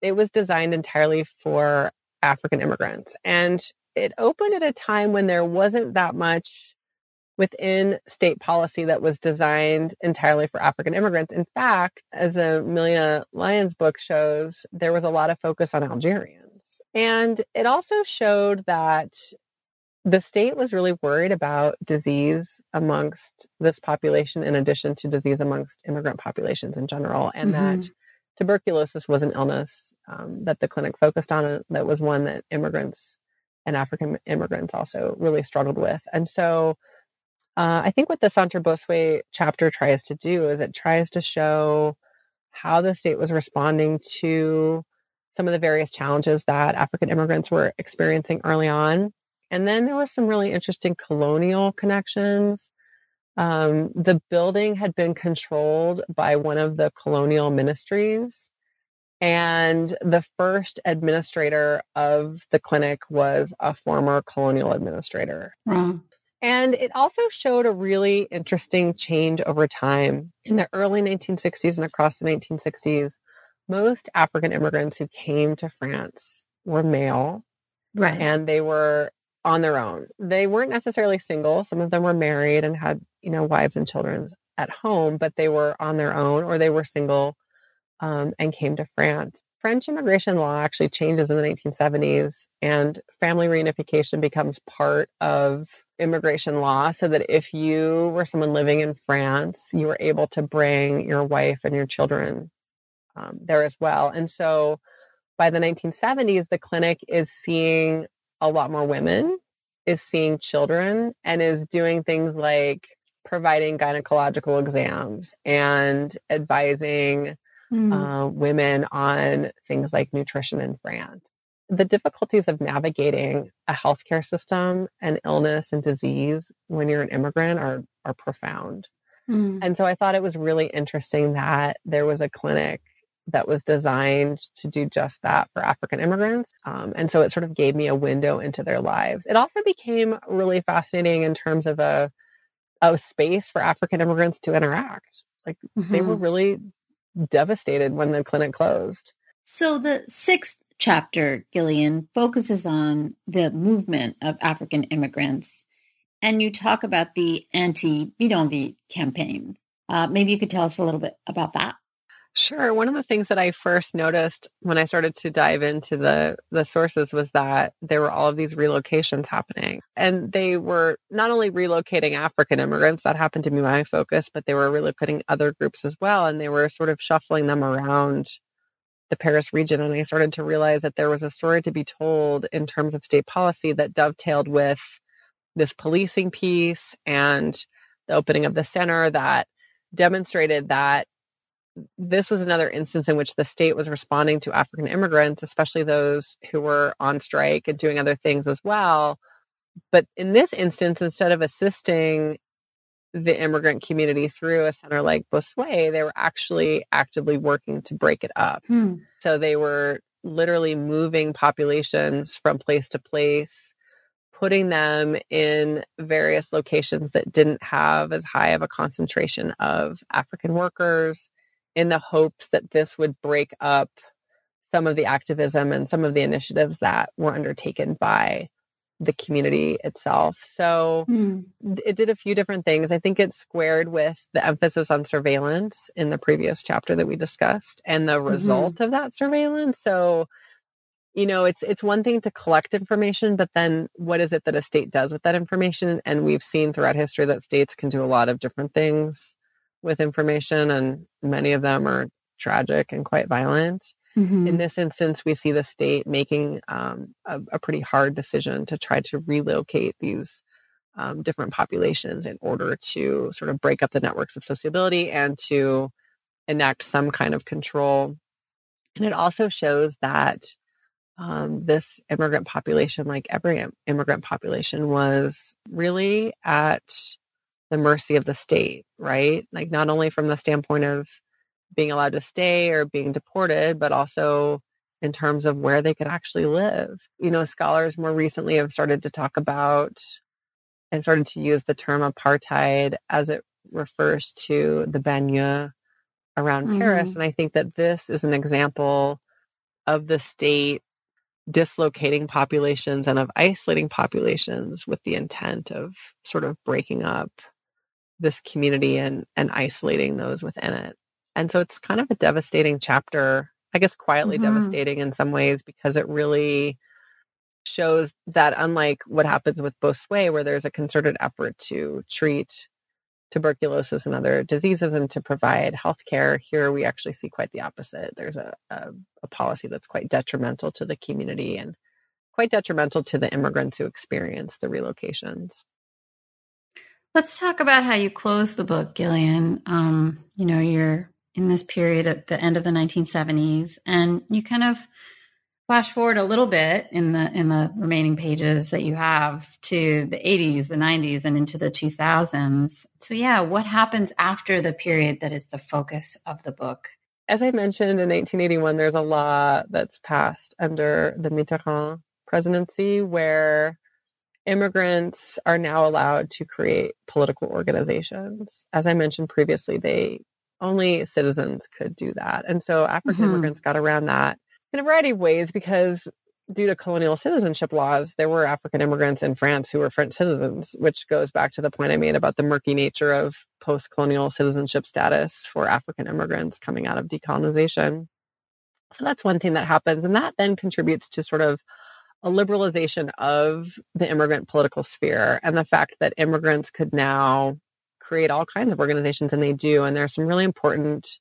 it was designed entirely for African immigrants. And it opened at a time when there wasn't that much within state policy that was designed entirely for African immigrants. In fact, as Amelia Lyons' book shows, there was a lot of focus on Algerians. And it also showed that the state was really worried about disease amongst this population in addition to disease amongst immigrant populations in general and mm-hmm. that tuberculosis was an illness um, that the clinic focused on that was one that immigrants and african immigrants also really struggled with and so uh, i think what the centre bossuet chapter tries to do is it tries to show how the state was responding to some of the various challenges that african immigrants were experiencing early on and then there were some really interesting colonial connections. Um, the building had been controlled by one of the colonial ministries. And the first administrator of the clinic was a former colonial administrator. Wow. And it also showed a really interesting change over time. In the early 1960s and across the 1960s, most African immigrants who came to France were male. Right. And they were on their own. They weren't necessarily single. Some of them were married and had, you know, wives and children at home, but they were on their own or they were single um, and came to France. French immigration law actually changes in the 1970s and family reunification becomes part of immigration law so that if you were someone living in France, you were able to bring your wife and your children um, there as well. And so by the 1970s, the clinic is seeing a lot more women, is seeing children, and is doing things like providing gynecological exams and advising mm. uh, women on things like nutrition in France. The difficulties of navigating a healthcare system and illness and disease when you're an immigrant are, are profound. Mm. And so I thought it was really interesting that there was a clinic that was designed to do just that for African immigrants. Um, and so it sort of gave me a window into their lives. It also became really fascinating in terms of a, a space for African immigrants to interact. Like mm-hmm. they were mm-hmm. really devastated when the clinic closed. So the sixth chapter, Gillian, focuses on the movement of African immigrants. And you talk about the anti bidonville campaigns. Uh, maybe you could tell us a little bit about that. Sure. One of the things that I first noticed when I started to dive into the the sources was that there were all of these relocations happening. And they were not only relocating African immigrants, that happened to be my focus, but they were relocating other groups as well. And they were sort of shuffling them around the Paris region. And I started to realize that there was a story to be told in terms of state policy that dovetailed with this policing piece and the opening of the center that demonstrated that this was another instance in which the state was responding to African immigrants, especially those who were on strike and doing other things as well. But in this instance, instead of assisting the immigrant community through a center like Bossuet, they were actually actively working to break it up. Hmm. So they were literally moving populations from place to place, putting them in various locations that didn't have as high of a concentration of African workers in the hopes that this would break up some of the activism and some of the initiatives that were undertaken by the community itself. So mm. it did a few different things. I think it squared with the emphasis on surveillance in the previous chapter that we discussed and the mm-hmm. result of that surveillance. So you know, it's it's one thing to collect information, but then what is it that a state does with that information? And we've seen throughout history that states can do a lot of different things with information and many of them are tragic and quite violent. Mm-hmm. In this instance, we see the state making um, a, a, pretty hard decision to try to relocate these um, different populations in order to sort of break up the networks of sociability and to enact some kind of control. And it also shows that um, this immigrant population, like every immigrant population, was really at the mercy of the state, right? Like, not only from the standpoint of being allowed to stay or being deported, but also in terms of where they could actually live. You know, scholars more recently have started to talk about and started to use the term apartheid as it refers to the banlieue around mm-hmm. Paris. And I think that this is an example of the state dislocating populations and of isolating populations with the intent of sort of breaking up this community and, and isolating those within it. And so it's kind of a devastating chapter, I guess quietly mm-hmm. devastating in some ways because it really shows that unlike what happens with Bossuet, where there's a concerted effort to treat tuberculosis and other diseases and to provide health care, here we actually see quite the opposite. There's a, a, a policy that's quite detrimental to the community and quite detrimental to the immigrants who experience the relocations. Let's talk about how you close the book, Gillian. Um, you know, you're in this period at the end of the 1970s and you kind of flash forward a little bit in the in the remaining pages that you have to the 80s the 90s and into the 2000s so yeah what happens after the period that is the focus of the book? As i mentioned in 1981 there's a law that's passed under the mitterrand presidency where immigrants are now allowed to create political organizations. As i mentioned previously they only citizens could do that. And so African mm-hmm. immigrants got around that in a variety of ways because due to colonial citizenship laws, there were African immigrants in France who were French citizens, which goes back to the point I made about the murky nature of post colonial citizenship status for African immigrants coming out of decolonization. So that's one thing that happens. And that then contributes to sort of a liberalization of the immigrant political sphere and the fact that immigrants could now create all kinds of organizations, and they do. And there are some really important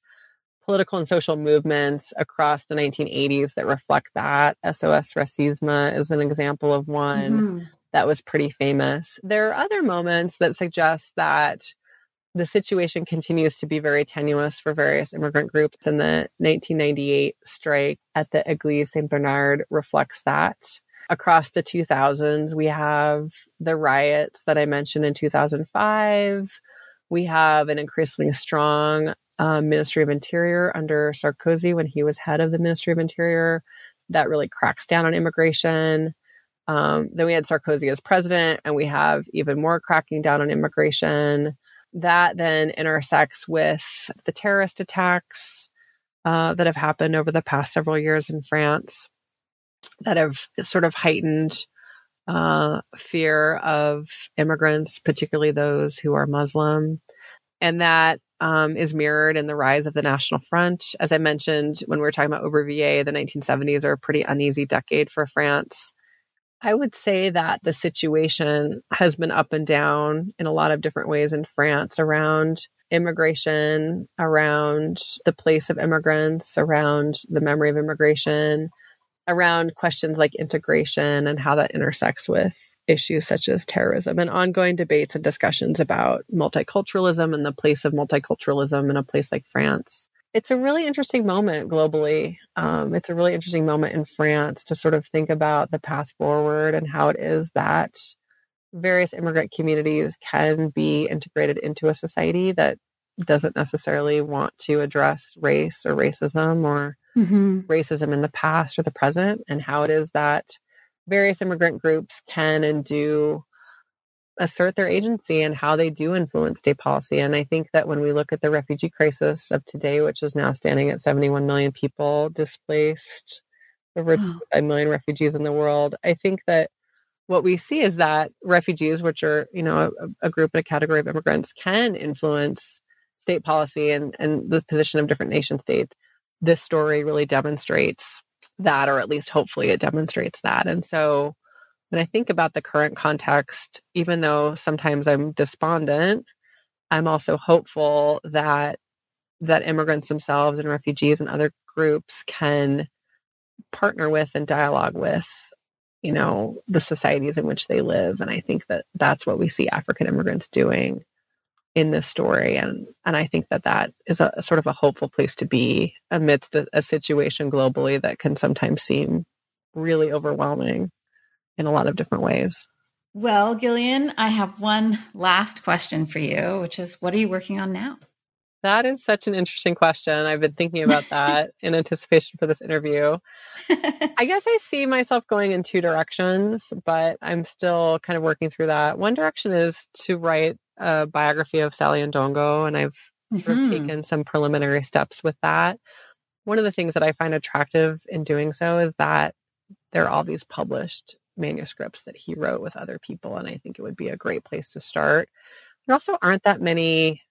political and social movements across the 1980s that reflect that. SOS Racisme is an example of one mm-hmm. that was pretty famous. There are other moments that suggest that the situation continues to be very tenuous for various immigrant groups, and the 1998 strike at the Église Saint Bernard reflects that. Across the 2000s, we have the riots that I mentioned in 2005 we have an increasingly strong um, Ministry of Interior under Sarkozy when he was head of the Ministry of Interior that really cracks down on immigration. Um, then we had Sarkozy as president, and we have even more cracking down on immigration. That then intersects with the terrorist attacks uh, that have happened over the past several years in France that have sort of heightened uh, fear of immigrants, particularly those who are Muslim. And that um, is mirrored in the rise of the National Front. As I mentioned when we were talking about Aubervilliers, the 1970s are a pretty uneasy decade for France. I would say that the situation has been up and down in a lot of different ways in France around immigration, around the place of immigrants, around the memory of immigration, around questions like integration and how that intersects with issues such as terrorism and ongoing debates and discussions about multiculturalism and the place of multiculturalism in a place like France. It's a really interesting moment globally. Um, it's a really interesting moment in France to sort of think about the path forward and how it is that various immigrant communities can be integrated into a society that doesn't necessarily want to address race or racism or mm-hmm. racism in the past or the present, and how it is that various immigrant groups can and do assert their agency and how they do influence state policy. And I think that when we look at the refugee crisis of today, which is now standing at 71 million people displaced, over oh. 5 million refugees in the world, I think that what we see is that refugees, which are, you know, a, a group and a category of immigrants, can influence state policy and, and the position of different nation states. This story really demonstrates that, or at least hopefully it demonstrates that. And so when I think about the current context, even though sometimes I'm despondent, I'm also hopeful that that immigrants themselves and refugees and other groups can partner with and dialogue with you know the societies in which they live and i think that that's what we see african immigrants doing in this story and and i think that that is a, sort of a hopeful place to be amidst a, a situation globally that can sometimes seem really overwhelming in a lot of different ways well gillian i have one last question for you which is what are you working on now that is such an interesting question. I've been thinking about that in anticipation for this interview. I guess I see myself going in two directions, but I'm still kind of working through that. One direction is to write a biography of Sally Ndongo, and I've sort mm-hmm. of taken some preliminary steps with that. One of the things that I find attractive in doing so is that there are all these published manuscripts that he wrote with other people, and I think it would be a great place to start. There also aren't that many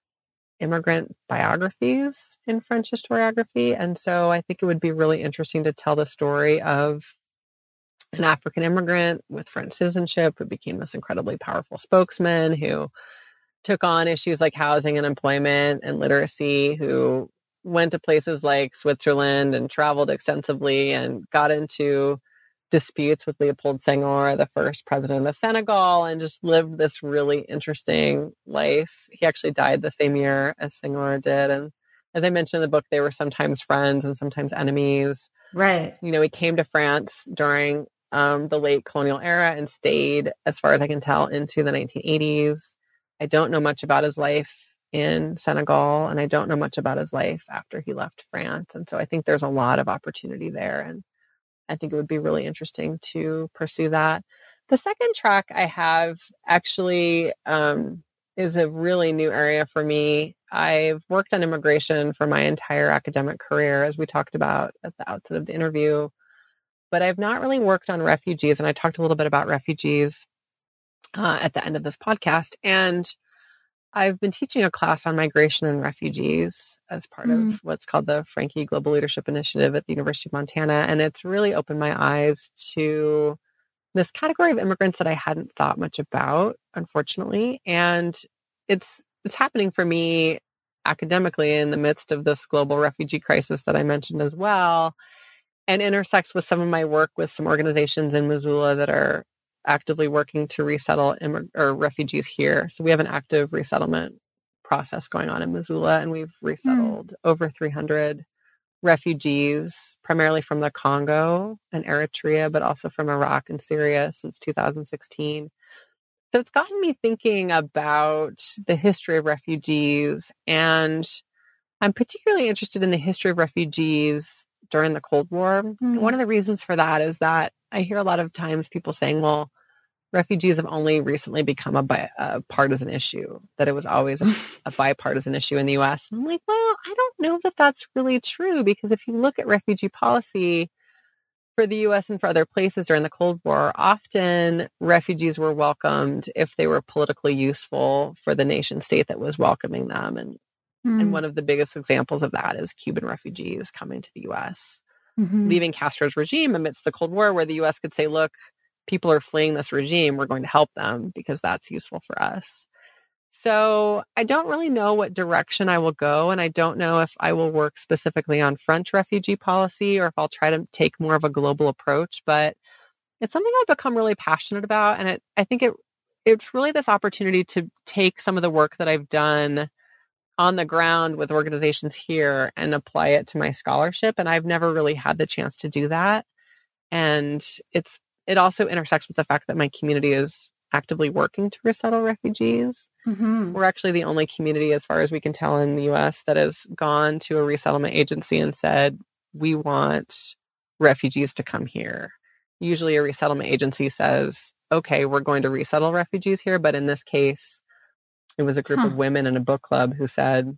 immigrant biographies in French historiography. And so I think it would be really interesting to tell the story of an African immigrant with French citizenship who became this incredibly powerful spokesman who took on issues like housing and employment and literacy, who went to places like Switzerland and traveled extensively and got into disputes with Leopold Senghor, the first president of Senegal, and just lived this really interesting life. He actually died the same year as Senghor did. And as I mentioned in the book, they were sometimes friends and sometimes enemies. Right. You know, he came to France during um, the late colonial era and stayed, as far as I can tell, into the 1980s. I don't know much about his life in Senegal, and I don't know much about his life after he left France. And so I think there's a lot of opportunity there. And I think it would be really interesting to pursue that. The second track I have actually um, is a really new area for me. I've worked on immigration for my entire academic career, as we talked about at the outset of the interview, but I've not really worked on refugees. And I talked a little bit about refugees uh, at the end of this podcast. And I've been teaching a class on migration and refugees as part mm. of what's called the Franke Global Leadership Initiative at the University of Montana. And it's really opened my eyes to this category of immigrants that I hadn't thought much about, unfortunately. And it's it's happening for me academically in the midst of this global refugee crisis that I mentioned as well, and intersects with some of my work with some organizations in Missoula that are actively working to resettle immig- or refugees here. So we have an active resettlement process going on in Missoula, and we've hmm. resettled mm. over 300 refugees, primarily from the Congo and Eritrea, but also from Iraq and Syria since 2016. So it's gotten me thinking about the history of refugees, and I'm particularly interested in the history of refugees during the Cold War. Mm. One of the reasons for that is that I hear a lot of times people saying, well, refugees have only recently become a, bi- a partisan issue, that it was always a, a bipartisan issue in the US. I'm like, well, I don't know that that's really true because if you look at refugee policy for the US and for other places during the Cold War, often refugees were welcomed if they were politically useful for the nation state that was welcoming them. And, mm. and one of the biggest examples of that is Cuban refugees coming to the US mm-hmm. leaving Castro's regime amidst the Cold War, where the US could say, look, people are fleeing this regime, we're going to help them because that's useful for us. So I don't really know what direction I will go. And I don't know if I will work specifically on French refugee policy or if I'll try to take more of a global approach. But it's something I've become really passionate about. And it, I think it, it's really this opportunity to take some of the work that I've done on the ground with organizations here and apply it to my scholarship. And I've never really had the chance to do that. And it's, it also intersects with the fact that my community is actively working to resettle refugees. Mm-hmm. We're actually the only community, as far as we can tell in the US, that has gone to a resettlement agency and said, we want refugees to come here. Usually, a resettlement agency says, okay, we're going to resettle refugees here. But in this case, it was a group huh. of women in a book club who said,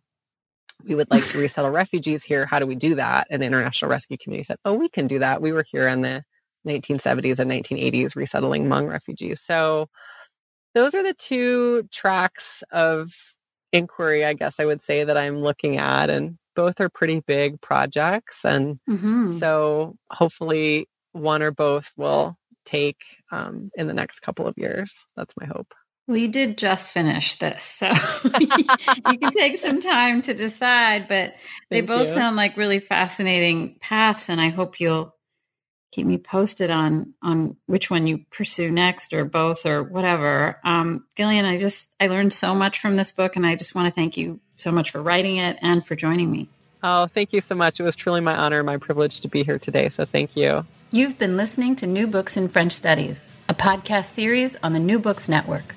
we would like to resettle refugees here. How do we do that? And the International Rescue Committee said, oh, we can do that. We were here in the 1970s and 1980s resettling Hmong refugees. So those are the two tracks of inquiry, I guess I would say, that I'm looking at. And both are pretty big projects. And mm-hmm. so hopefully one or both will take um, in the next couple of years. That's my hope. We did just finish this, so you can take some time to decide. But they Thank both you. sound like really fascinating paths, and I hope you'll keep me posted on on which one you pursue next or both or whatever um, gillian i just i learned so much from this book and i just want to thank you so much for writing it and for joining me oh thank you so much it was truly my honor and my privilege to be here today so thank you you've been listening to new books in french studies a podcast series on the new books network